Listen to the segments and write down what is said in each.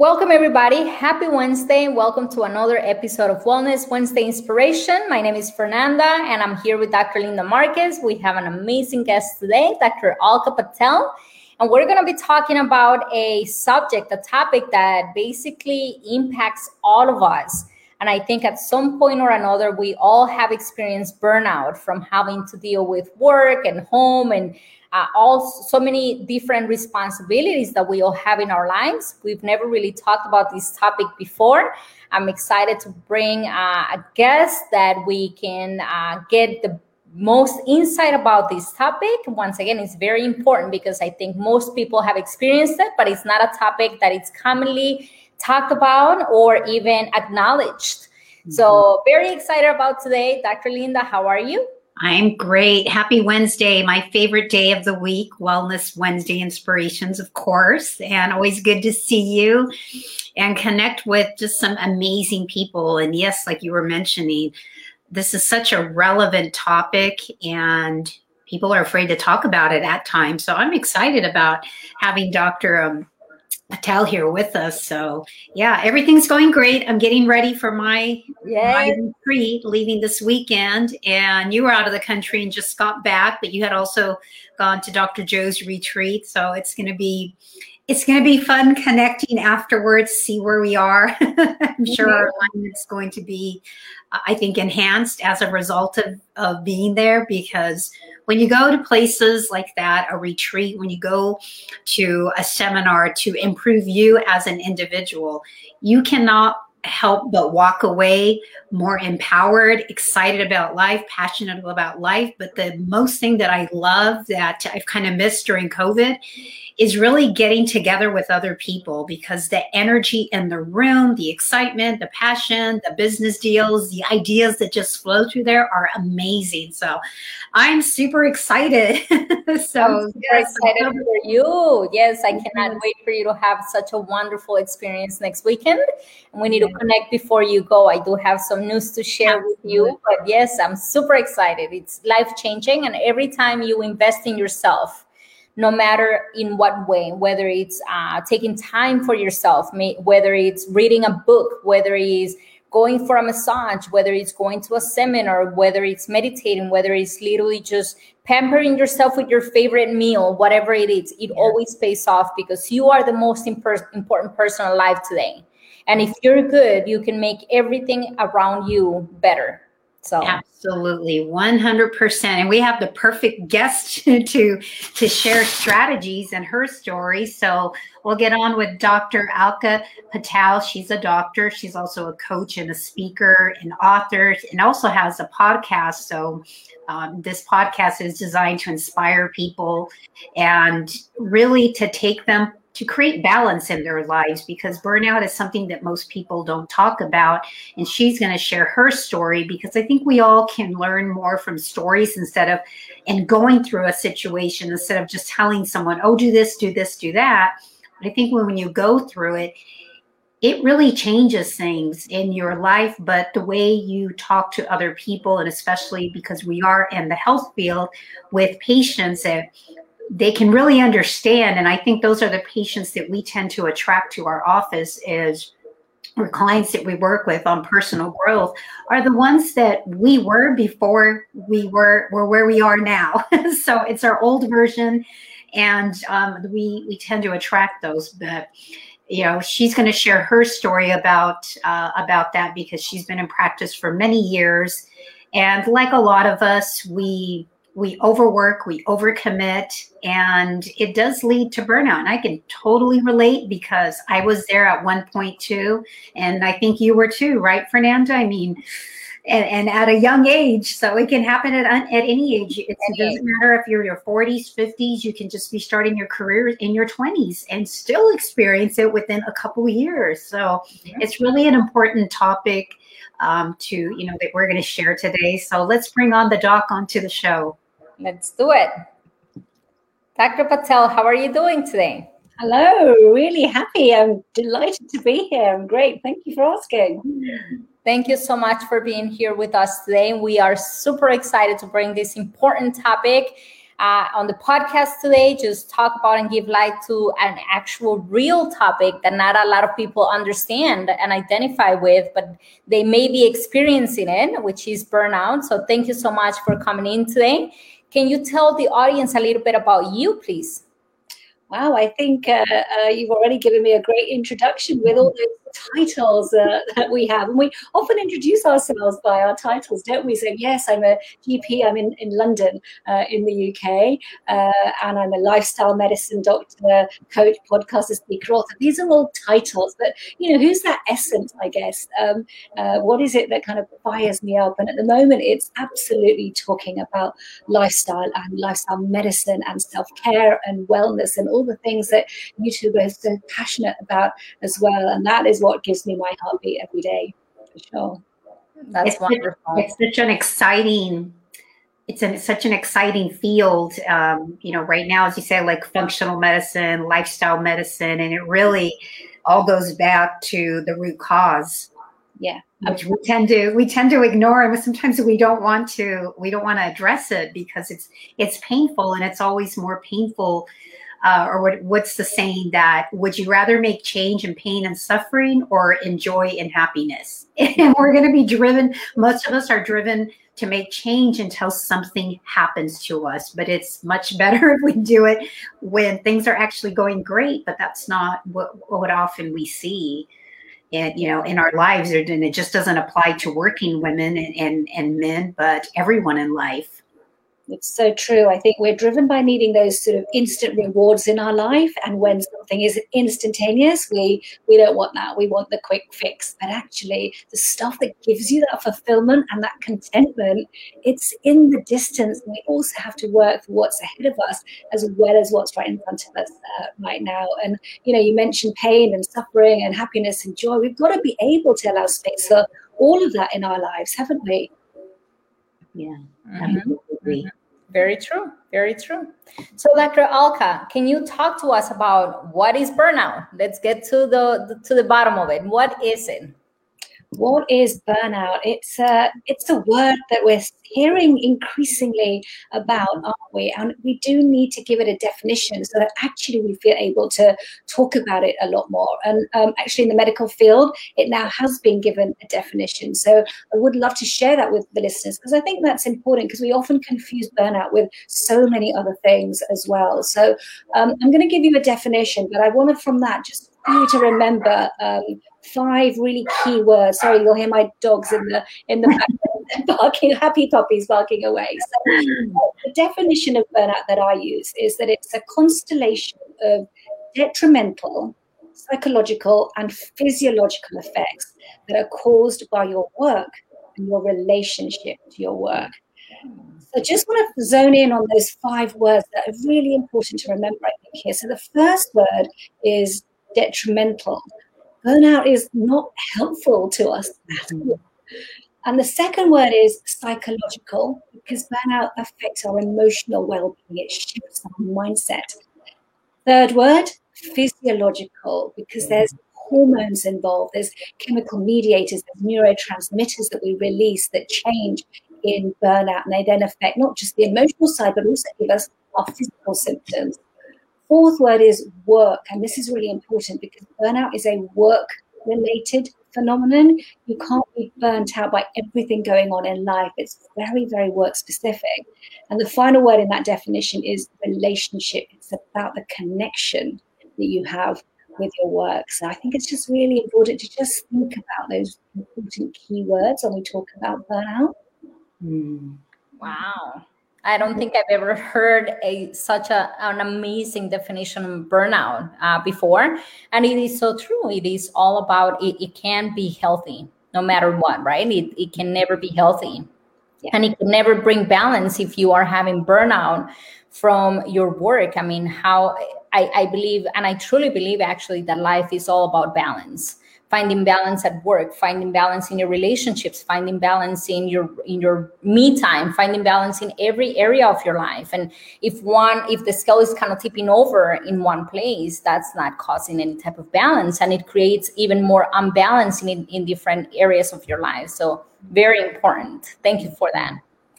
Welcome, everybody. Happy Wednesday. Welcome to another episode of Wellness Wednesday Inspiration. My name is Fernanda, and I'm here with Dr. Linda Marquez. We have an amazing guest today, Dr. Alka Patel. And we're going to be talking about a subject, a topic that basically impacts all of us. And I think at some point or another, we all have experienced burnout from having to deal with work and home and uh, all so many different responsibilities that we all have in our lives. We've never really talked about this topic before. I'm excited to bring uh, a guest that we can uh, get the most insight about this topic. Once again, it's very important because I think most people have experienced it, but it's not a topic that it's commonly talked about or even acknowledged. Mm-hmm. So, very excited about today. Dr. Linda, how are you? I'm great. Happy Wednesday, my favorite day of the week, Wellness Wednesday Inspirations, of course. And always good to see you and connect with just some amazing people. And yes, like you were mentioning, this is such a relevant topic and people are afraid to talk about it at times. So I'm excited about having Dr. Um, Patel here with us. So yeah, everything's going great. I'm getting ready for my, my retreat leaving this weekend. And you were out of the country and just got back, but you had also gone to Dr. Joe's retreat. So it's gonna be it's going to be fun connecting afterwards, see where we are. I'm sure our alignment is going to be, uh, I think, enhanced as a result of, of being there because when you go to places like that, a retreat, when you go to a seminar to improve you as an individual, you cannot help but walk away more empowered, excited about life, passionate about life. But the most thing that I love that I've kind of missed during COVID is really getting together with other people because the energy in the room, the excitement, the passion, the business deals, the ideas that just flow through there are amazing. So I'm super excited. so I'm super yes, excited for you. Yes, I mm-hmm. cannot wait for you to have such a wonderful experience next weekend. And we need to connect before you go. I do have some news to share Absolutely. with you. But yes, I'm super excited. It's life changing. And every time you invest in yourself, no matter in what way, whether it's uh, taking time for yourself, whether it's reading a book, whether it's going for a massage, whether it's going to a seminar, whether it's meditating, whether it's literally just pampering yourself with your favorite meal, whatever it is, it yeah. always pays off because you are the most imper- important person alive today. And if you're good, you can make everything around you better. So absolutely 100%. And we have the perfect guest to to share strategies and her story. So we'll get on with Dr. Alka Patel. She's a doctor. She's also a coach and a speaker and author and also has a podcast. So um, this podcast is designed to inspire people and really to take them to create balance in their lives because burnout is something that most people don't talk about. And she's going to share her story because I think we all can learn more from stories instead of and going through a situation instead of just telling someone, oh, do this, do this, do that. But I think when, you go through it, it really changes things in your life, but the way you talk to other people, and especially because we are in the health field with patients, that they can really understand and i think those are the patients that we tend to attract to our office is or clients that we work with on personal growth are the ones that we were before we were were where we are now. So it's our old version and um, we we tend to attract those but you know she's going to share her story about uh, about that because she's been in practice for many years and like a lot of us we we overwork, we overcommit, and it does lead to burnout. And I can totally relate because I was there at one point too, and I think you were too, right, Fernanda? I mean, and, and at a young age, so it can happen at at any age. It doesn't matter if you're your 40s, 50s. You can just be starting your career in your 20s and still experience it within a couple of years. So it's really an important topic um, to you know that we're going to share today. So let's bring on the doc onto the show. Let's do it. Dr. Patel, how are you doing today? Hello, really happy. I'm delighted to be here. I'm great. Thank you for asking. Thank you so much for being here with us today. We are super excited to bring this important topic. uh, on the podcast today, just talk about and give light to an actual real topic that not a lot of people understand and identify with, but they may be experiencing it, which is burnout. So thank you so much for coming in today. Can you tell the audience a little bit about you, please? Wow, I think uh, uh, you've already given me a great introduction with all those titles uh, that we have. And we often introduce ourselves by our titles, don't we? Say, yes, I'm a GP, I'm in, in London, uh, in the UK, uh, and I'm a lifestyle medicine doctor, coach, podcaster, speaker, author. These are all titles, but, you know, who's that essence, I guess? Um, uh, what is it that kind of fires me up? And at the moment, it's absolutely talking about lifestyle and lifestyle medicine and self care and wellness and all the things that you two are so passionate about as well. And that is what gives me my heartbeat every day, for sure. That's it's wonderful. Such, it's such an exciting. It's an, such an exciting field, um, you know. Right now, as you say, like functional medicine, lifestyle medicine, and it really all goes back to the root cause. Yeah, which we tend to we tend to ignore, and sometimes we don't want to we don't want to address it because it's it's painful, and it's always more painful uh, or what, what's the saying that would you rather make change in pain and suffering or enjoy in happiness? And we're going to be driven most of us are driven to make change until something happens to us but it's much better if we do it when things are actually going great but that's not what, what often we see. And you know in our lives and it just doesn't apply to working women and, and, and men but everyone in life it's so true. I think we're driven by needing those sort of instant rewards in our life. And when something is instantaneous, we we don't want that. We want the quick fix. But actually, the stuff that gives you that fulfillment and that contentment, it's in the distance. And we also have to work for what's ahead of us as well as what's right in front of us uh, right now. And you know, you mentioned pain and suffering and happiness and joy. We've got to be able to allow space for all of that in our lives, haven't we? Yeah, mm-hmm. absolutely. Mm-hmm. Very true. Very true. So, Dr. Alka, can you talk to us about what is burnout? Let's get to the, to the bottom of it. What is it? What is burnout? It's a it's a word that we're hearing increasingly about, aren't we? And we do need to give it a definition so that actually we feel able to talk about it a lot more. And um, actually, in the medical field, it now has been given a definition. So I would love to share that with the listeners because I think that's important because we often confuse burnout with so many other things as well. So um, I'm going to give you a definition, but I wanted from that just you to remember um, five really key words. Sorry, you'll hear my dogs in the in the background barking, happy puppies barking away. So, the definition of burnout that I use is that it's a constellation of detrimental, psychological, and physiological effects that are caused by your work and your relationship to your work. So just want to zone in on those five words that are really important to remember, I think, here. So the first word is detrimental. Burnout is not helpful to us at mm. all. And the second word is psychological, because burnout affects our emotional well being, it shifts our mindset. Third word, physiological, because mm. there's hormones involved, there's chemical mediators, there's neurotransmitters that we release that change in burnout, and they then affect not just the emotional side, but also give us our physical symptoms fourth word is work. And this is really important because burnout is a work related phenomenon. You can't be burnt out by everything going on in life. It's very, very work specific. And the final word in that definition is relationship. It's about the connection that you have with your work. So I think it's just really important to just think about those important keywords when we talk about burnout. Mm. Wow. I don't think I've ever heard a such a, an amazing definition of burnout uh, before, and it is so true. It is all about it. It can be healthy no matter what, right? It it can never be healthy, yeah. and it can never bring balance if you are having burnout from your work. I mean, how I, I believe, and I truly believe actually that life is all about balance. Finding balance at work finding balance in your relationships finding balance in your in your me time finding balance in every area of your life. And if one if the scale is kind of tipping over in one place that's not causing any type of balance. And it creates even more unbalance in, in different areas of your life. So very important. Thank you for that.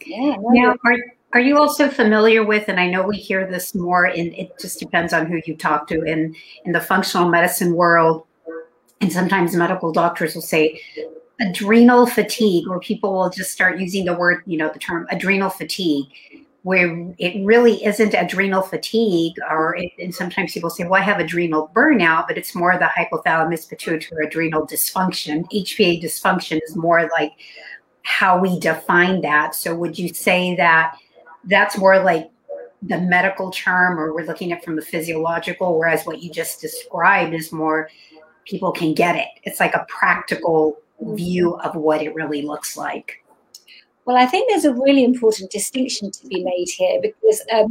Yeah now are, Are you also familiar with, and I know we hear this more in it just depends on who you talk to in in the functional medicine world, and sometimes medical doctors will say adrenal fatigue, or people will just start using the word, you know, the term adrenal fatigue, where it really isn't adrenal fatigue, or it, and sometimes people say, well, I have adrenal burnout, but it's more the hypothalamus pituitary adrenal dysfunction. HPA dysfunction is more like how we define that. So would you say that that's more like the medical term or we're looking at from the physiological whereas what you just described is more people can get it. It's like a practical view of what it really looks like. Well i think there's a really important distinction to be made here because um,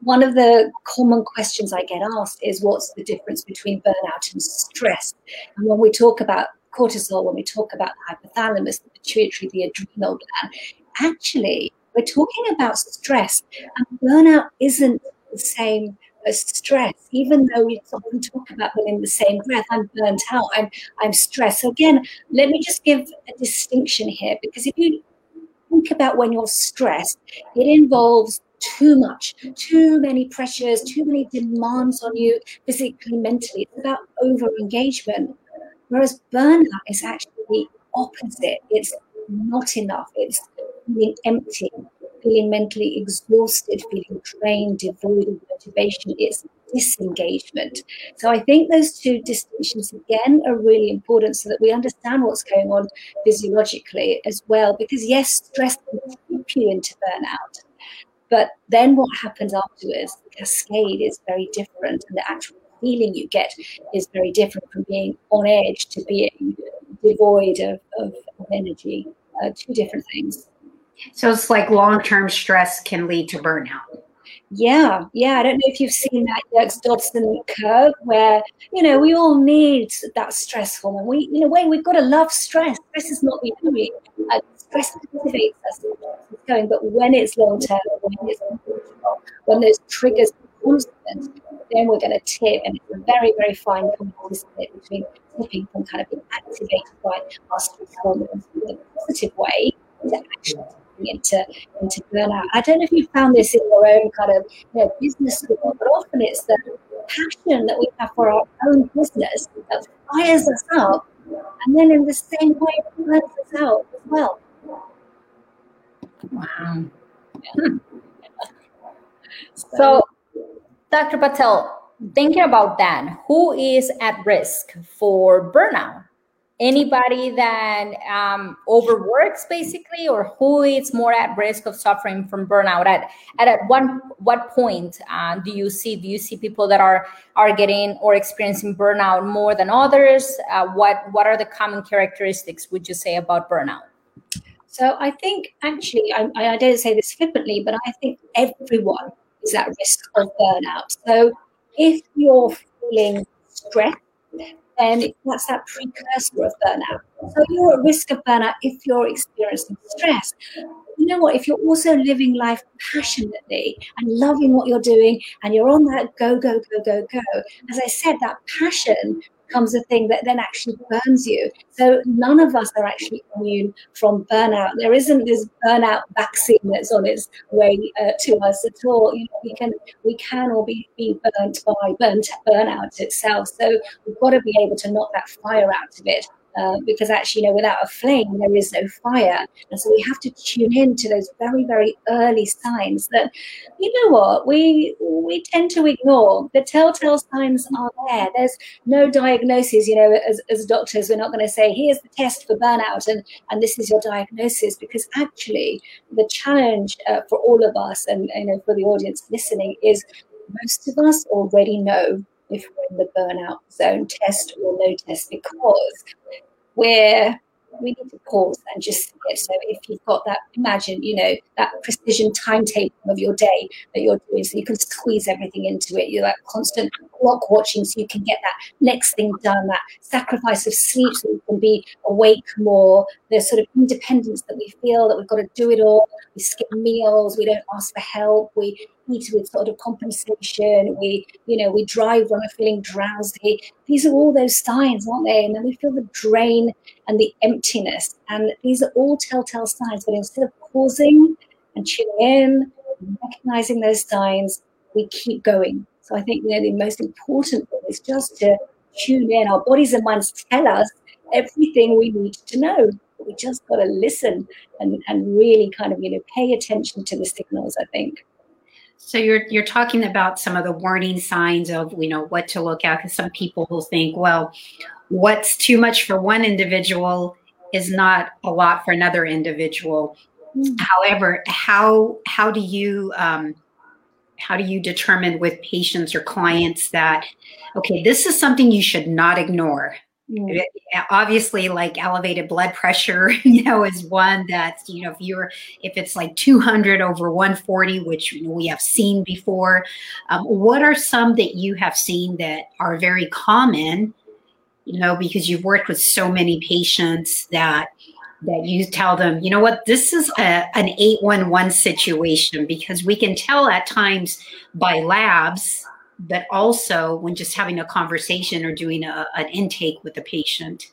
one of the common questions i get asked is what's the difference between burnout and stress? And when we talk about cortisol when we talk about the hypothalamus the pituitary the adrenal gland actually we're talking about stress, and burnout isn't the same as stress, even though we often talk about them in the same breath. I'm burnt out, I'm, I'm stressed. So, again, let me just give a distinction here because if you think about when you're stressed, it involves too much, too many pressures, too many demands on you physically, mentally. It's about over engagement. Whereas burnout is actually the opposite. It's not enough. It's feeling empty, feeling mentally exhausted, feeling drained, devoid of motivation. It's disengagement. So I think those two distinctions again are really important so that we understand what's going on physiologically as well. Because yes, stress can keep you into burnout. But then what happens afterwards, the cascade is very different and the actual feeling you get is very different from being on edge to being devoid of, of, of energy. Uh, two different things. So it's like long term stress can lead to burnout. Yeah, yeah. I don't know if you've seen that Yerkes Dodson curve where, you know, we all need that stress hormone. We, in a way, we've got to love stress. Stress is not the enemy. Uh, stress motivates us going, but when it's long term, when it's when those triggers are constant, then we're going to tip. And it's a very, very fine line between tipping kind of being activated by our stress hormones in a positive way to actually into into burnout. I don't know if you found this in your own kind of you know, business world, but often it's the passion that we have for our own business that fires us up, and then in the same way it burns us out as well. Wow. so, Dr. Patel, thinking about that, who is at risk for burnout? Anybody that um, overworks basically or who is more at risk of suffering from burnout at at, at one what point uh, do you see do you see people that are are getting or experiencing burnout more than others? Uh, what what are the common characteristics would you say about burnout? So i think actually I, I don't say this flippantly but i think everyone is at risk of burnout. So if you're feeling stressed then that's that precursor of burnout. So you're at risk of burnout if you're experiencing stress. You know what? If you're also living life passionately and loving what you're doing and you're on that go, go, go, go, go, as I said, that passion becomes a thing that then actually burns you. So none of us are actually immune from burnout. There isn't this burnout vaccine that's on its way uh, to us at all. You know, we can we can all be, be burnt by burnt burnout itself. So we've got to be able to knock that fire out of it uh, because actually, you know, without a flame, there is no fire. And so we have to tune in to those very, very early signs that, you know what, we we tend to ignore. The telltale signs are there. There's no diagnosis, you know, as, as doctors, we're not going to say, here's the test for burnout and, and this is your diagnosis, because actually the challenge uh, for all of us and, you know, for the audience listening is most of us already know if we're in the burnout zone, test or no test, because we're we need to pause and just see it. So if you've got that, imagine, you know, that precision timetable of your day that you're doing, so you can squeeze everything into it. You're that constant clock watching, so you can get that next thing done. That sacrifice of sleep, so you can be awake more. The sort of independence that we feel that we've got to do it all. We skip meals. We don't ask for help. We eat with sort of compensation. We, you know, we drive when we're feeling drowsy. These are all those signs, aren't they? And then we feel the drain and the emptiness. And these are all telltale signs. But instead of pausing and tuning in recognizing those signs, we keep going. So I think you know the most important thing is just to tune in. Our bodies and minds tell us everything we need to know. We just got to listen and, and really kind of you know pay attention to the signals. I think. So you're you're talking about some of the warning signs of you know what to look at because some people will think, well, what's too much for one individual is not a lot for another individual. Mm. However, how how do you um, how do you determine with patients or clients that okay, this is something you should not ignore? Mm. Obviously, like elevated blood pressure, you know, is one that's, you know, if you're, if it's like 200 over 140, which we have seen before, um, what are some that you have seen that are very common, you know, because you've worked with so many patients that, that you tell them, you know what, this is a, an 811 situation because we can tell at times by labs but also when just having a conversation or doing a, an intake with the patient.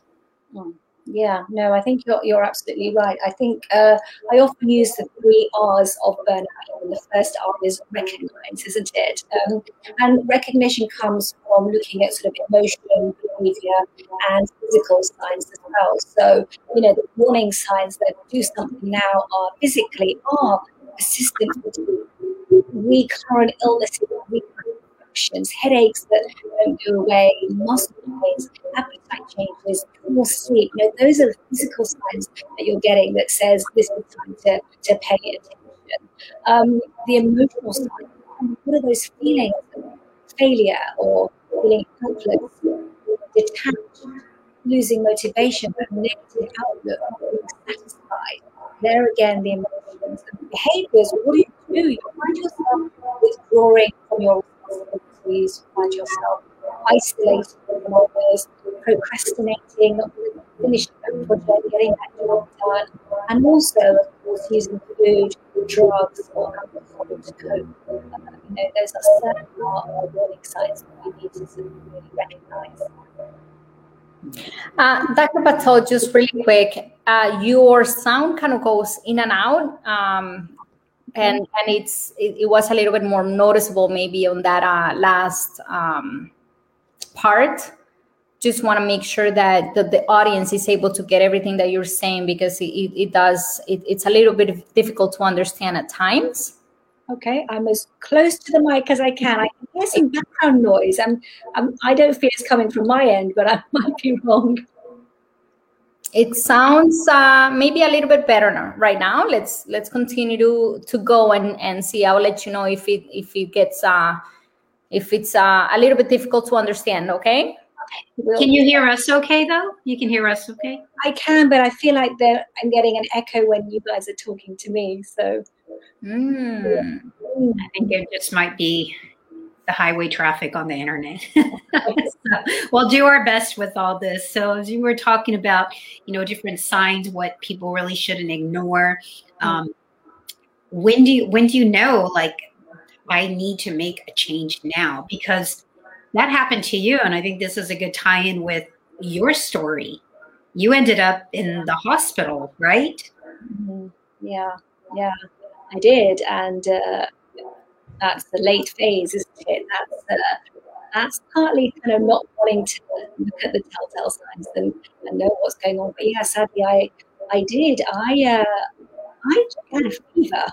Hmm. Yeah, no, I think you're, you're absolutely right. I think uh, I often use the three R's of burnout. And the first R is recognize, isn't it? Um, and recognition comes from looking at sort of emotion, behavior, and physical signs as well. So, you know, the warning signs that do something now are physically are persistent fatigue, recurrent illnesses, recurrent infections, headaches that don't go away, muscle pains, appetite changes, poor sleep. You know, those are the physical signs that you're getting that says this is time to, to pay attention. Um, the emotional side, what are those feelings of failure or feeling helpless, detached, losing motivation, negative outlook, satisfied? There again, the emotions and behaviors. What do you do? You find yourself withdrawing from your responsibilities, find yourself isolated from others, procrastinating, not finishing that project, getting that job done, and also, of course, using food, drugs, or alcohol to cope. Uh, you know, there's a certain of warning signs that we need to really recognize. Uh, Dr. Patel, just really quick, uh, your sound kind of goes in and out. Um, and and it's it, it, was a little bit more noticeable maybe on that uh, last um, part. Just want to make sure that the, the audience is able to get everything that you're saying because it, it does it, it's a little bit difficult to understand at times. Okay i'm as close to the mic as i can. I can hear some background noise. I'm, I'm i don't feel it's coming from my end but i might be wrong it sounds uh, maybe a little bit better now, right now. Let's let's continue to to go and and see. I will let you know if it if it gets uh if it's uh, a little bit difficult to understand. Okay. Can you hear us okay though? You can hear us okay? I can, but I feel like I'm getting an echo when you guys are talking to me. So mm. I think it just might be the highway traffic on the internet. so we'll do our best with all this. So as you were talking about, you know, different signs, what people really shouldn't ignore. Mm-hmm. Um, when do you when do you know like I need to make a change now? Because that happened to you, and I think this is a good tie-in with your story. You ended up in the hospital, right? Mm-hmm. Yeah, yeah, I did, and uh, that's the late phase, isn't it? That's that's partly kind of not wanting to look at the telltale signs and, and know what's going on. But yeah, sadly, I I did. I uh, I had a fever.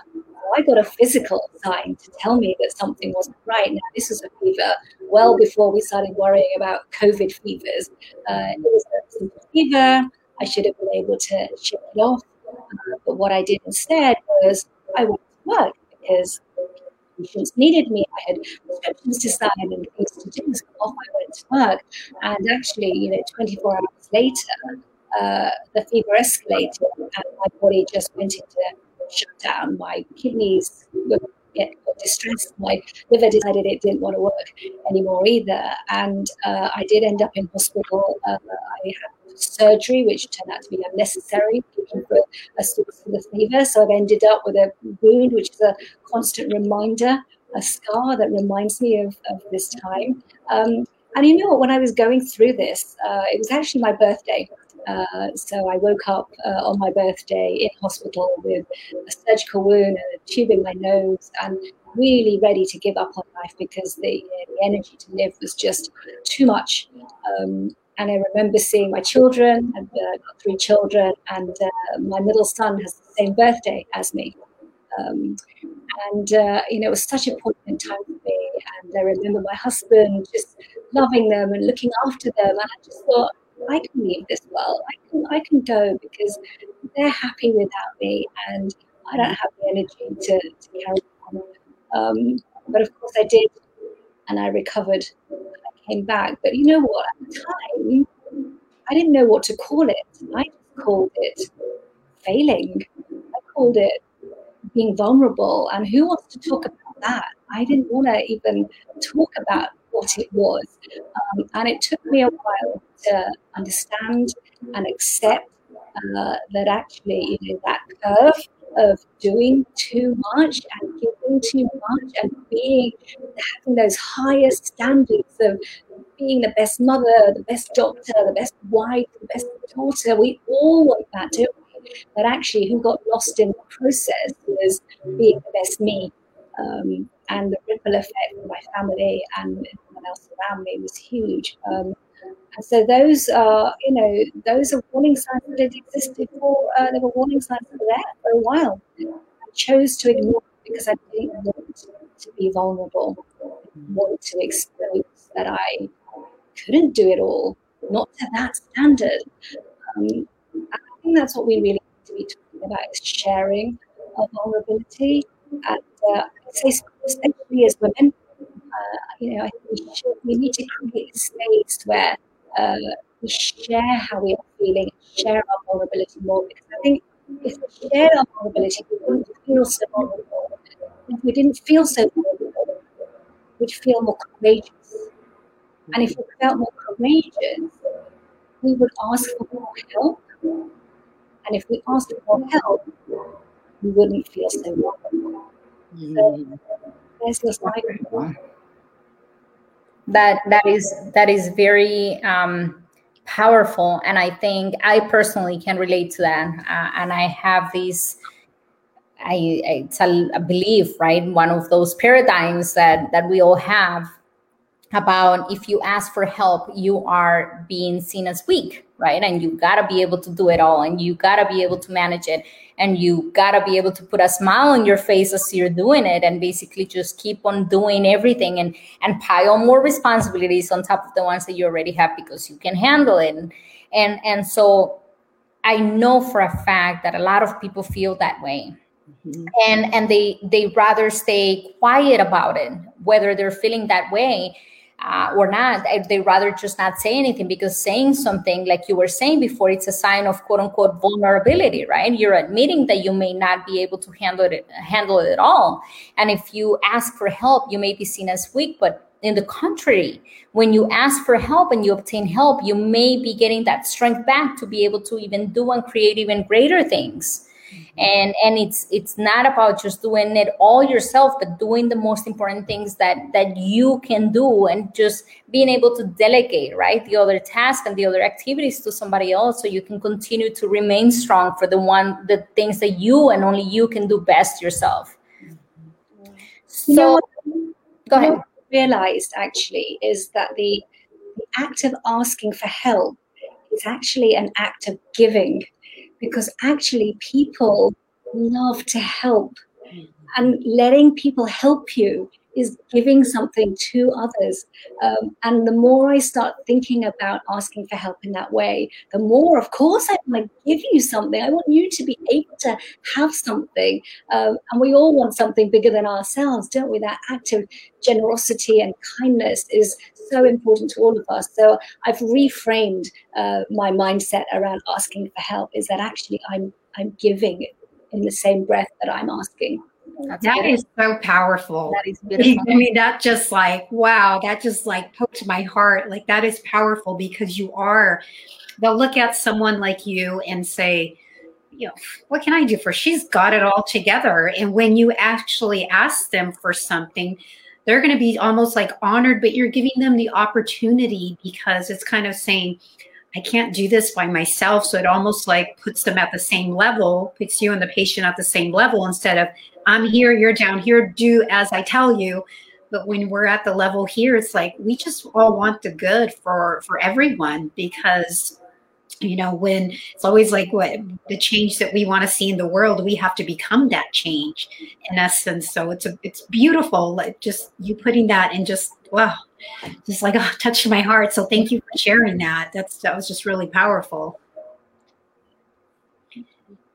I got a physical sign to tell me that something wasn't right. Now, this was a fever well before we started worrying about COVID fevers. Uh, it was a fever. I should have been able to shake it off. Uh, but what I did instead was I went to work because patients needed me. I had prescriptions to sign and things to do. So off I went to work. And actually, you know, 24 hours later, uh, the fever escalated and my body just went into shutdown. My kidneys were get distressed. My liver decided it didn't want to work anymore either. And uh, I did end up in hospital. Uh, I had surgery, which turned out to be unnecessary, for a for the fever. So I've ended up with a wound, which is a constant reminder, a scar that reminds me of, of this time. Um, and you know what? When I was going through this, uh, it was actually my birthday. Uh, so I woke up uh, on my birthday in hospital with a surgical wound and a tube in my nose, and really ready to give up on life because the, the energy to live was just too much. Um, and I remember seeing my children, I've uh, got three children, and uh, my middle son has the same birthday as me. Um, and uh, you know, it was such a poignant time for me. And I remember my husband just loving them and looking after them. And I just thought, I can leave this world. I can, I can go because they're happy without me, and I don't have the energy to, to carry on. Um, but of course, I did, and I recovered. And I came back. But you know what? At the time, I didn't know what to call it. I called it failing. I called it being vulnerable. And who wants to talk about that? I didn't want to even talk about what it was. Um, and it took me a while to understand and accept uh, that actually, you know, that curve of doing too much and giving too much and being having those higher standards of being the best mother, the best doctor, the best wife, the best daughter. We all want that, don't but actually, who got lost in the process was being the best me. Um, and the ripple effect for my family and everyone else around me was huge. Um, and so those are, you know, those are warning signs that had existed for, uh, there were warning signs that were there for a while. I chose to ignore because I didn't want to be vulnerable. I wanted to expose that I couldn't do it all, not to that standard. Um, I think that's what we really need to be talking about is sharing our vulnerability. And uh, I say, especially as women, uh, you know, I think we, should, we need to create a space where uh, we share how we are feeling, share our vulnerability more. Because I think if we share our vulnerability, we wouldn't feel so vulnerable. If we didn't feel so vulnerable, we'd feel more courageous. And if we felt more courageous, we would ask for more help and if we asked for more help, we wouldn't feel so welcome. So there's this. That that is that is very um, powerful, and I think I personally can relate to that. Uh, and I have these. I, it's a, a belief, right? One of those paradigms that that we all have about if you ask for help, you are being seen as weak, right? And you gotta be able to do it all, and you gotta be able to manage it, and you gotta be able to put a smile on your face as you're doing it, and basically just keep on doing everything and and pile more responsibilities on top of the ones that you already have because you can handle it, and and, and so I know for a fact that a lot of people feel that way. Mm-hmm. and and they they rather stay quiet about it whether they're feeling that way uh, or not they rather just not say anything because saying something like you were saying before it's a sign of quote unquote vulnerability right? You're admitting that you may not be able to handle it handle it at all. And if you ask for help you may be seen as weak but in the contrary when you ask for help and you obtain help you may be getting that strength back to be able to even do and create even greater things and and it's it's not about just doing it all yourself but doing the most important things that that you can do and just being able to delegate right the other tasks and the other activities to somebody else so you can continue to remain strong for the one the things that you and only you can do best yourself. So you know go ahead. what I realized actually is that the, the act of asking for help is actually an act of giving because actually people love to help mm. and letting people help you is giving something to others. Um, and the more I start thinking about asking for help in that way, the more, of course, I want to give you something. I want you to be able to have something. Um, and we all want something bigger than ourselves, don't we? That act of generosity and kindness is so important to all of us. So I've reframed uh, my mindset around asking for help is that actually I'm I'm giving in the same breath that I'm asking. That's that is so powerful. That is beautiful. I mean, that just like, wow, that just like poked my heart. Like, that is powerful because you are, they'll look at someone like you and say, you know, what can I do for? She's got it all together. And when you actually ask them for something, they're going to be almost like honored, but you're giving them the opportunity because it's kind of saying, I can't do this by myself. So it almost like puts them at the same level, puts you and the patient at the same level instead of I'm here, you're down here, do as I tell you. But when we're at the level here, it's like we just all want the good for for everyone because you know when it's always like what the change that we want to see in the world we have to become that change in essence so it's a it's beautiful like just you putting that in just wow. Just like oh touched my heart. So thank you for sharing that. That's that was just really powerful.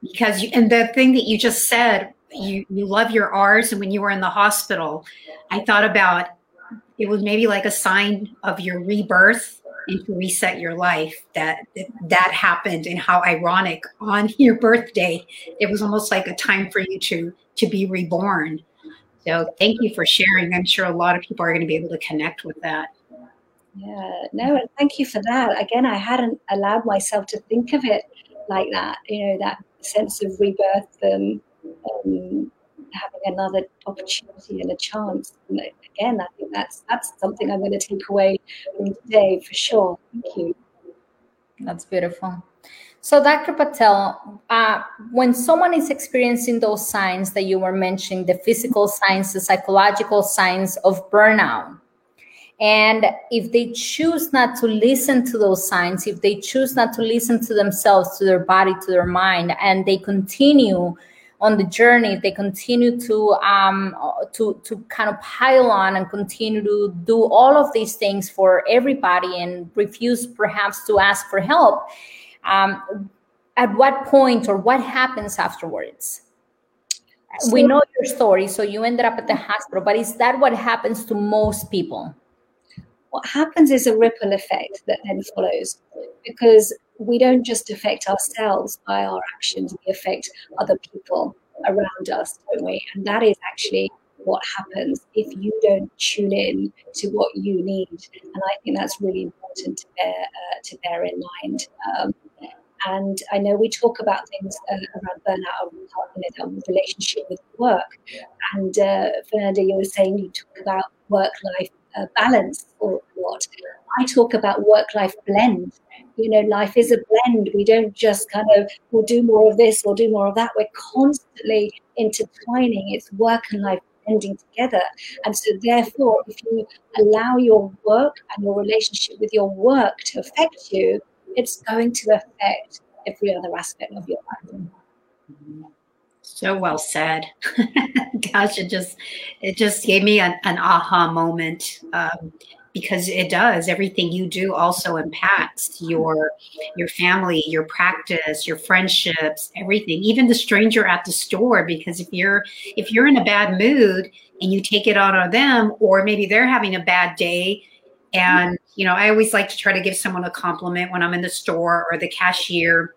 Because you, and the thing that you just said you you love your R's and when you were in the hospital I thought about it was maybe like a sign of your rebirth and to reset your life that that happened and how ironic on your birthday it was almost like a time for you to to be reborn so thank you for sharing. I'm sure a lot of people are going to be able to connect with that. Yeah, no, and thank you for that. Again, I hadn't allowed myself to think of it like that, you know, that sense of rebirth and um, having another opportunity and a chance. And again, I think that's that's something I'm going to take away from today for sure. Thank you. That's beautiful. So, Dr. Patel, uh, when someone is experiencing those signs that you were mentioning, the physical signs, the psychological signs of burnout, and if they choose not to listen to those signs, if they choose not to listen to themselves, to their body, to their mind, and they continue on the journey, they continue to um, to to kind of pile on and continue to do all of these things for everybody and refuse perhaps to ask for help um, at what point or what happens afterwards? So, we know your story, so you ended up at the hospital, but is that what happens to most people? What happens is a ripple effect that then follows because we don't just affect ourselves by our actions, we affect other people around us, don't we? And that is actually what happens if you don't tune in to what you need. And I think that's really important to bear uh, to bear in mind. Um, and I know we talk about things uh, around burnout, you know, the relationship with work. And uh, Fernanda, you were saying you talk about work-life uh, balance or what? I talk about work-life blend. You know, life is a blend. We don't just kind of we'll do more of this, we'll do more of that. We're constantly intertwining. It's work and life blending together. And so, therefore, if you allow your work and your relationship with your work to affect you, it's going to affect every other aspect of your life. So well said. Gosh, it just it just gave me an, an aha moment um, because it does. Everything you do also impacts your your family, your practice, your friendships, everything. Even the stranger at the store. Because if you're if you're in a bad mood and you take it out on them, or maybe they're having a bad day and, you know, I always like to try to give someone a compliment when I'm in the store or the cashier.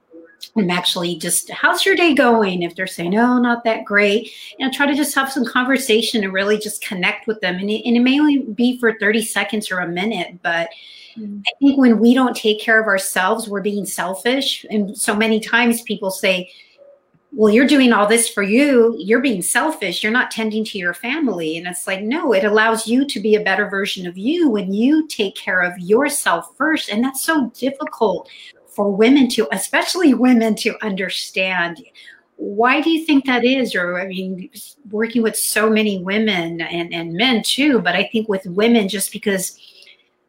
I'm actually just, how's your day going? If they're saying, no, not that great, you know, try to just have some conversation and really just connect with them. And it, and it may only be for 30 seconds or a minute, but mm. I think when we don't take care of ourselves, we're being selfish. And so many times people say, well, you're doing all this for you. You're being selfish. You're not tending to your family. And it's like, no, it allows you to be a better version of you when you take care of yourself first. And that's so difficult for women to, especially women, to understand. Why do you think that is? Or, I mean, working with so many women and, and men too, but I think with women, just because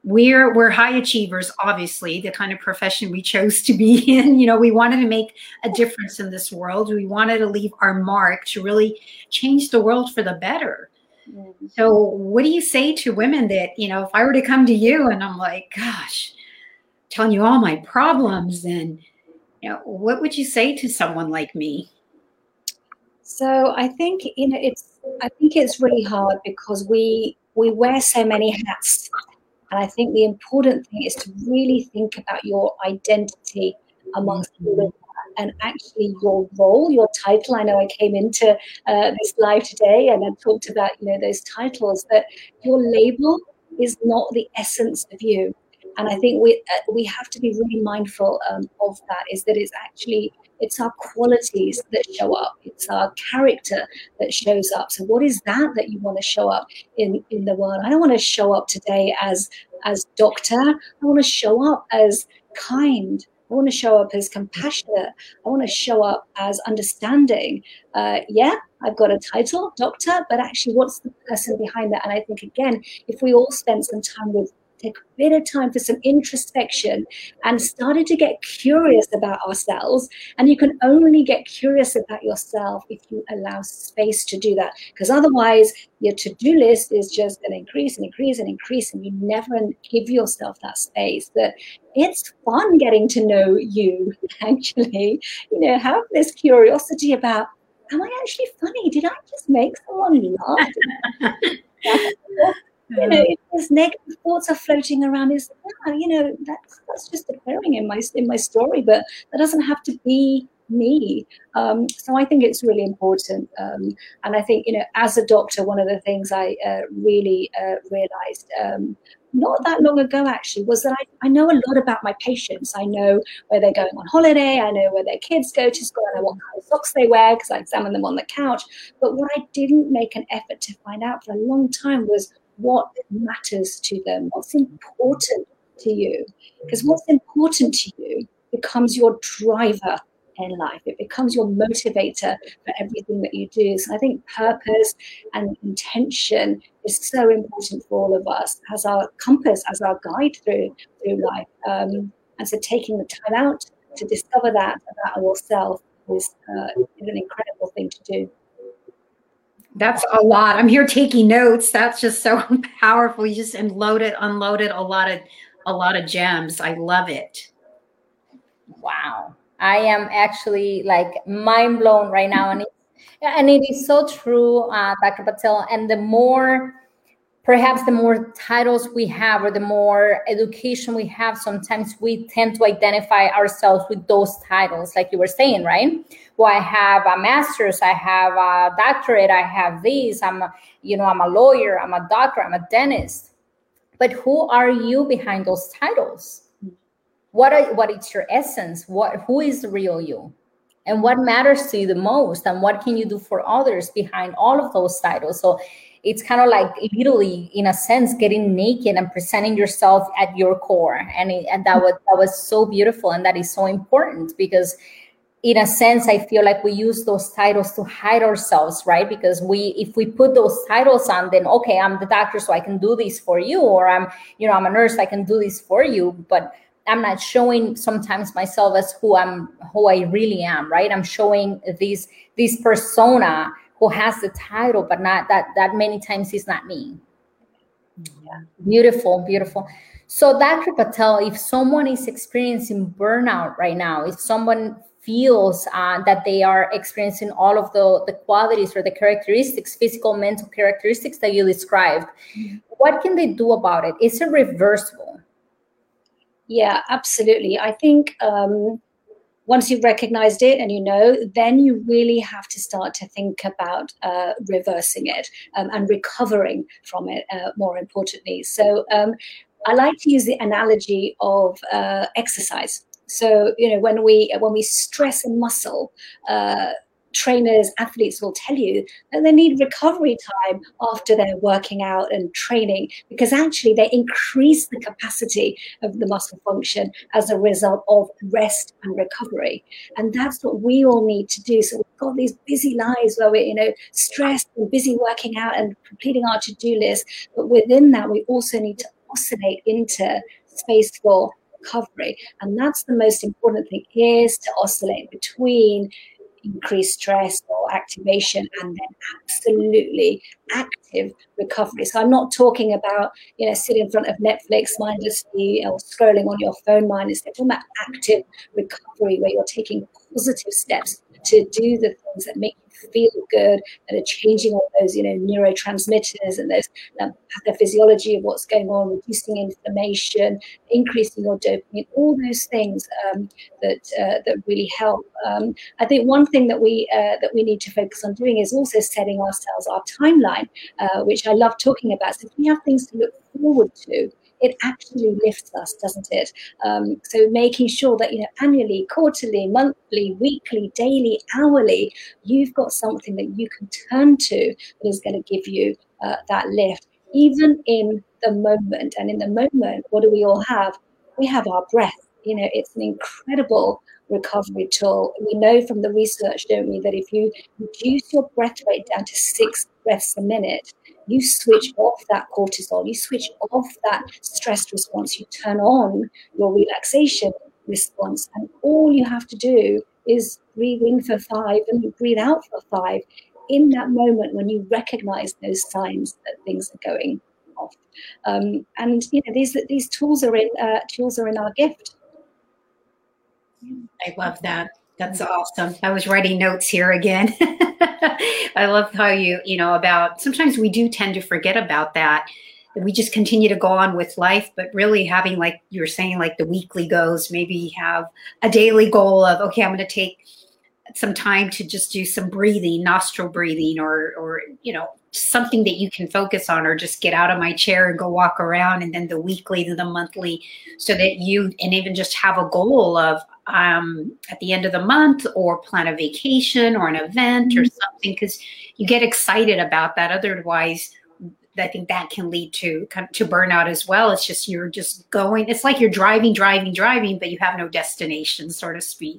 we're we're high achievers obviously the kind of profession we chose to be in you know we wanted to make a difference in this world we wanted to leave our mark to really change the world for the better mm-hmm. so what do you say to women that you know if i were to come to you and i'm like gosh telling you all my problems and you know what would you say to someone like me so i think you know it's i think it's really hard because we we wear so many hats and I think the important thing is to really think about your identity amongst all of that and actually your role, your title. I know I came into uh, this live today and I talked about you know those titles, but your label is not the essence of you. And I think we uh, we have to be really mindful um, of that. Is that it's actually it's our qualities that show up it's our character that shows up so what is that that you want to show up in in the world i don't want to show up today as as doctor. I want to show up as kind. I want to show up as compassionate. I want to show up as understanding. Uh, yeah, I've got a title, doctor, but actually, what's the person behind that? And I think, again, if we all spend some time with take a bit of time for some introspection and started to get curious about ourselves. And you can only get curious about yourself if you allow space to do that. Because otherwise, your to do list is just going to increase and increase and increase, and you never give yourself that space. That it's fun getting to know you, actually. You know, have this curiosity about, am I actually funny? Did I just make someone laugh? you know, if there's negative thoughts are floating around, is yeah, you know, that's that's just occurring in my in my story, but that doesn't have to be me. Um, so I think it's really important. Um, and I think, you know, as a doctor, one of the things I uh, really uh, realized um, not that long ago actually was that I, I know a lot about my patients. I know where they're going on holiday. I know where their kids go to school. I know what kind of socks they wear because I examine them on the couch. But what I didn't make an effort to find out for a long time was what matters to them, what's important to you. Because what's important to you becomes your driver in life. It becomes your motivator for everything that you do. So I think purpose and intention is so important for all of us as our compass, as our guide through through life. Um, and so taking the time out to discover that about yourself is, uh, is an incredible thing to do. That's a lot. I'm here taking notes. That's just so powerful. You just unloaded, unloaded a lot of a lot of gems. I love it. Wow. I am actually like mind blown right now. And it, and it is so true, uh, Dr. Patel. And the more perhaps the more titles we have or the more education we have sometimes we tend to identify ourselves with those titles like you were saying right? Well i have a master's i have a doctorate i have these i'm a, you know i'm a lawyer i'm a doctor i'm a dentist. But who are you behind those titles? What are what is your essence? What who is the real you? And what matters to you the most? And what can you do for others behind all of those titles? So it's kind of like literally in a sense getting naked and presenting yourself at your core. And, it, and that was that was so beautiful and that is so important because in a sense i feel like we use those titles to hide ourselves right? Because we if we put those titles on then okay i'm the doctor so i can do this for you or i'm you know i'm a nurse i can do this for you. But i'm not showing sometimes myself as who i'm who i really am right? I'm showing this this persona who has the title, but not that that many times is not me. Yeah. Beautiful, beautiful. So, Dr. Patel, if someone is experiencing burnout right now, if someone feels uh, that they are experiencing all of the, the qualities or the characteristics, physical, mental characteristics that you described, mm-hmm. what can they do about it? Is it reversible? Yeah, absolutely. I think um, once you've recognized it and you know, then you really have to start to think about uh, reversing it um, and recovering from it, uh, more importantly. So um, I like to use the analogy of uh, exercise. So you know, when we when we stress a muscle, uh, trainers, athletes will tell you that they need recovery time after they're working out and training because actually they increase the capacity of the muscle function as a result of rest and recovery. And that's what we all need to do. So we've got these busy lives where we're, you know, stressed and busy working out and completing our to-do list. But within that, we also need to oscillate into space for recovery. And that's the most important thing is to oscillate between increased stress or activation and then absolutely active recovery. So I'm not talking about, you know, sitting in front of Netflix mindlessly or scrolling on your phone mindlessly. I'm talking about active recovery where you're taking positive steps to do the things that make you feel good, that are changing all those, you know, neurotransmitters and those um, pathophysiology of what's going on, reducing inflammation, increasing your dopamine, all those things um, that uh, that really help. Um, I think one thing that we uh, that we need to focus on doing is also setting ourselves our timeline, uh, which I love talking about. So if we have things to look forward to, it actually lifts us, doesn't it? Um, so making sure that you know annually, quarterly, monthly, weekly, daily, hourly, you've got something that you can turn to that is going to give you uh, that lift. even in the moment. And in the moment, what do we all have? We have our breath. You know, it's an incredible recovery tool. We know from the research, don't we, that if you reduce your breath rate down to six breaths a minute, you switch off that cortisol, you switch off that stress response, you turn on your relaxation response. And all you have to do is breathe in for five and breathe out for five in that moment when you recognize those signs that things are going off. Um, and you know these these tools are in uh, tools are in our gift. I love that. That's awesome. I was writing notes here again. I love how you, you know, about sometimes we do tend to forget about that. We just continue to go on with life, but really having, like you were saying, like the weekly goals, maybe have a daily goal of, okay, I'm going to take some time to just do some breathing, nostril breathing, or, or, you know, something that you can focus on or just get out of my chair and go walk around and then the weekly to the monthly so that you and even just have a goal of um, at the end of the month or plan a vacation or an event or mm-hmm. something because you get excited about that otherwise I think that can lead to to burnout as well. It's just you're just going. It's like you're driving, driving, driving, but you have no destination, so to speak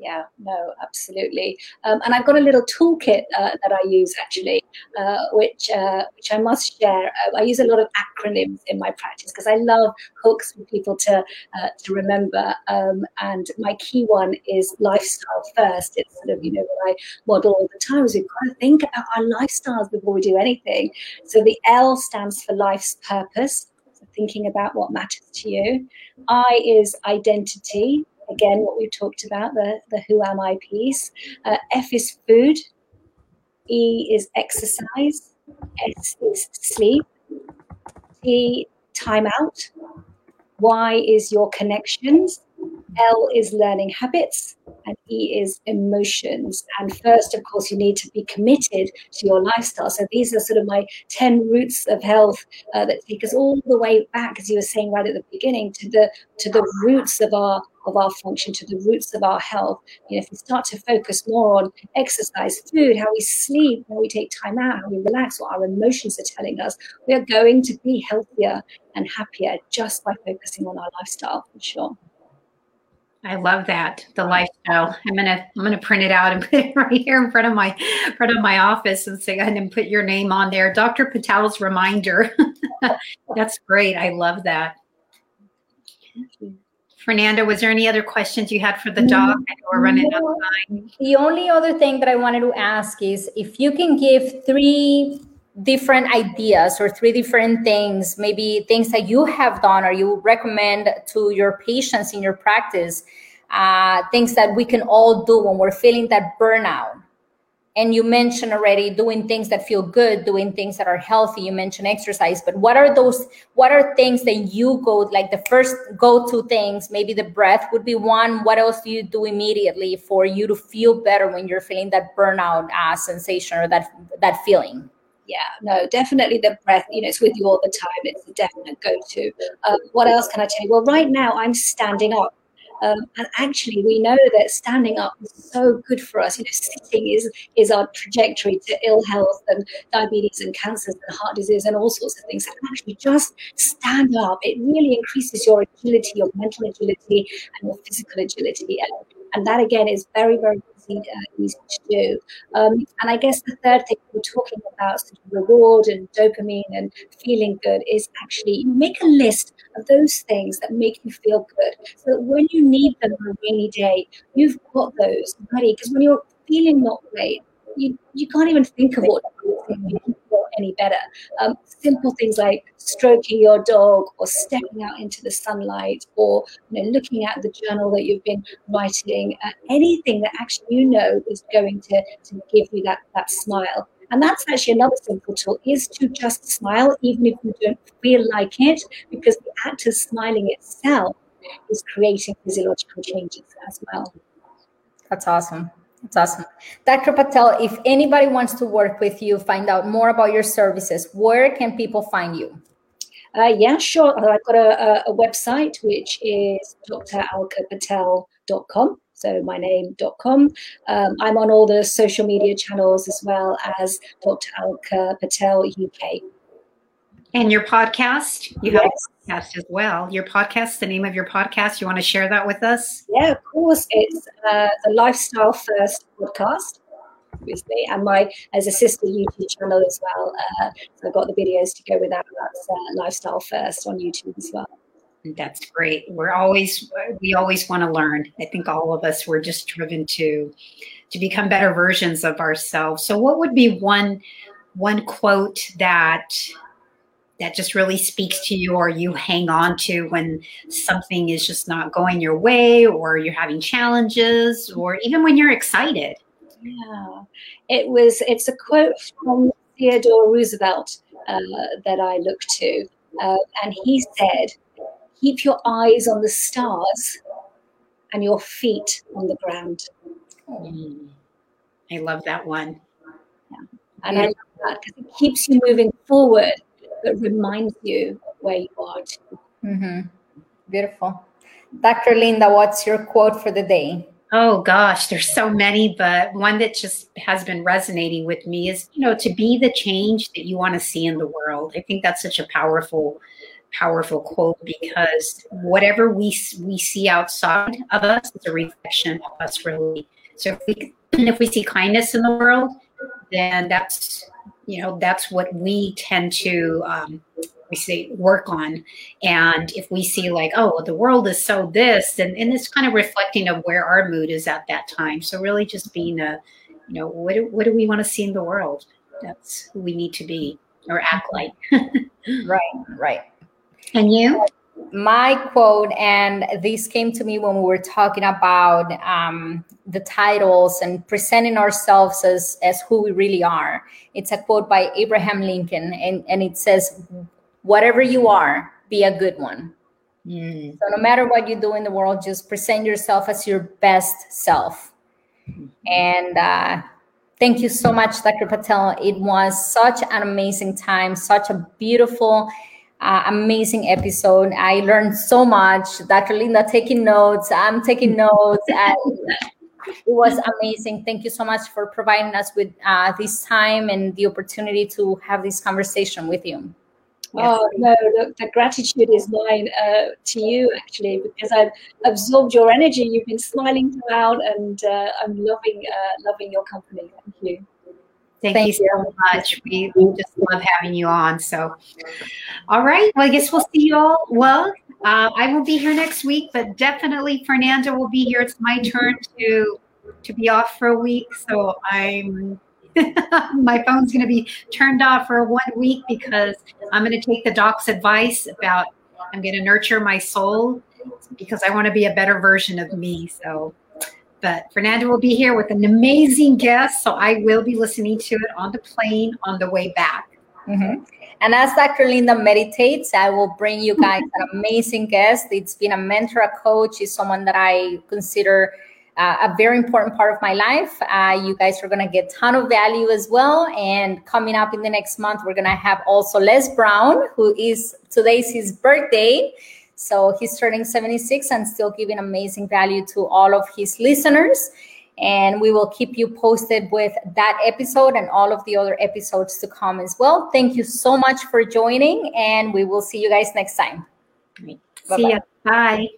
yeah no absolutely. Um, and i've got a little toolkit uh, that i use actually uh, which uh, which i must share. Uh, i use a lot of acronyms in my practice because i love hooks for people to uh, to remember um, and my key one is lifestyle first. It's sort of you know what i model all the time is we've got to think about our lifestyles before we do anything. So the l stands for life's purpose thinking about what matters to you. I is identity again, what we've talked about, the, the who am I piece. Uh, F is food. E is exercise. S is sleep. T, time out. Y is your connections. L is learning habits and E is emotions. And first, of course, you need to be committed to your lifestyle. So these are sort of my 10 roots of health uh, that take us all the way back, as you were saying right at the beginning, to the to the roots of our of our function, to the roots of our health. You know, if we start to focus more on exercise, food, how we sleep, how we take time out, how we relax, what our emotions are telling us, we are going to be healthier and happier just by focusing on our lifestyle for sure. I love that the lifestyle. I'm gonna I'm gonna print it out and put it right here in front of my front of my office and say "Go ahead and put your name on there, Dr. Patel's reminder. That's great. I love that. Fernanda, was there any other questions you had for the doc? We're running out of time. The only other thing that I wanted to ask is if you can give three different ideas or three different things, maybe things that you have done or you recommend to your patients in your practice, uh, things that we can all do when we're feeling that burnout. And you mentioned already doing things that feel good, doing things that are healthy. You mentioned exercise, but what are those? What are things that you go like the first go to things? Maybe the breath would be one. What else do you do immediately for you to feel better when you're feeling that burnout uh, sensation or that that feeling? yeah, no, definitely the breath. You know, it's with you all the time. It's a definite go-to. Um, what else can I tell you? Well, right now I'm standing up. Um, and actually, we know that standing up is so good for us. You know, sitting is is our trajectory to ill health and diabetes and cancers and heart disease and all sorts of things. So actually, just stand up. It really increases your agility, your mental agility, and your physical agility. And, and that again is very, very easy, uh, easy to do. Um, and I guess the third thing we're talking about, sort of reward and dopamine and feeling good, is actually make a list of those things that make you feel good, so that when you need them on a rainy day, you've got those ready. Because when you're feeling not great, you, you can't even think of what any better. Um, simple things like stroking your dog or stepping out into the sunlight or you know, looking at the journal that you've been writing, uh, anything that actually you know is going to, to give you that, that smile. And that's actually another simple tool is to just smile, even if you don't feel like it, because the act of smiling itself is creating physiological changes as well. That's awesome. That's awesome. Dr. Patel, if anybody wants to work with you, find out more about your services, where can people find you? Uh, yeah, sure. Uh, I've got a, a, website which is dralkapatel.com. So my name.com. Um, I'm on all the social media channels as well as Dr. Alka Patel UK. And your podcast, you yes. have a podcast as well. Your podcast, the name of your podcast, you want to share that with us? Yeah, of course. It's uh, the Lifestyle First podcast, obviously, and my as a sister YouTube channel as well. Uh, so I've got the videos to go with that. That's uh, Lifestyle First on YouTube as well. That's great. We're always we always want to learn. I think all of us we're just driven to to become better versions of ourselves. So what would be one one quote that that just really speaks to you or you hang on to when something is just not going your way or you're having challenges or even when you're excited yeah it was it's a quote from theodore roosevelt uh, that i look to uh, and he said keep your eyes on the stars and your feet on the ground mm. i love that one yeah. and yeah. i love that because it keeps you moving forward that reminds you where you are. Mm-hmm. Beautiful. Dr. Linda, what's your quote for the day? Oh gosh, there's so many, but one that just has been resonating with me is, you know, to be the change that you want to see in the world. I think that's such a powerful, powerful quote because whatever we we see outside of us is a reflection of us, really. So if we if we see kindness in the world, then that's you know that's what we tend to um, we say work on. And if we see like oh the world is so this and, and it's kind of reflecting of where our mood is at that time. So really just being a you know what do, what do we want to see in the world? That's who we need to be or act like. Right right. And you my quote, and this came to me when we were talking about um, the titles and presenting ourselves as, as who we really are. It's a quote by Abraham Lincoln, and, and it says, Whatever you are, be a good one. Mm. So, no matter what you do in the world, just present yourself as your best self. Mm-hmm. And uh, thank you so much, Dr. Patel. It was such an amazing time, such a beautiful uh, amazing episode. I learned so much. Dr. Linda taking notes. I'm taking notes. It was amazing. Thank you so much for providing us with uh, this time and the opportunity to have this conversation with you. Oh no! Look, the gratitude is mine uh, to you actually because I've absorbed your energy. You've been smiling throughout, and uh, I'm loving uh, loving your company. Thank you. Thank, Thank you, so much. We, we just love having you on. So, all right. Well, I guess we'll see you all. Well, uh, I will be here next week, but definitely Fernanda will be here. It's my turn to to be off for a week, so I'm my phone's going to be turned off for one week because I'm going to take the doc's advice about I'm going to nurture my soul because I want to be a better version of me. So but Fernanda will be here with an amazing guest. So I will be listening to it on the plane on the way back. Mm-hmm. And as Dr. Linda meditates, I will bring you guys an amazing guest. It's been a mentor, a coach, is someone that I consider uh, a very important part of my life. Uh, you guys are going to get ton of value as well. And coming up in the next month, we're going to have also Les Brown, who is today's his birthday. So he's turning 76 and still giving amazing value to all of his listeners. And we will keep you posted with that episode and all of the other episodes to come as well. Thank you so much for joining, and we will see you guys next time. See ya. Bye.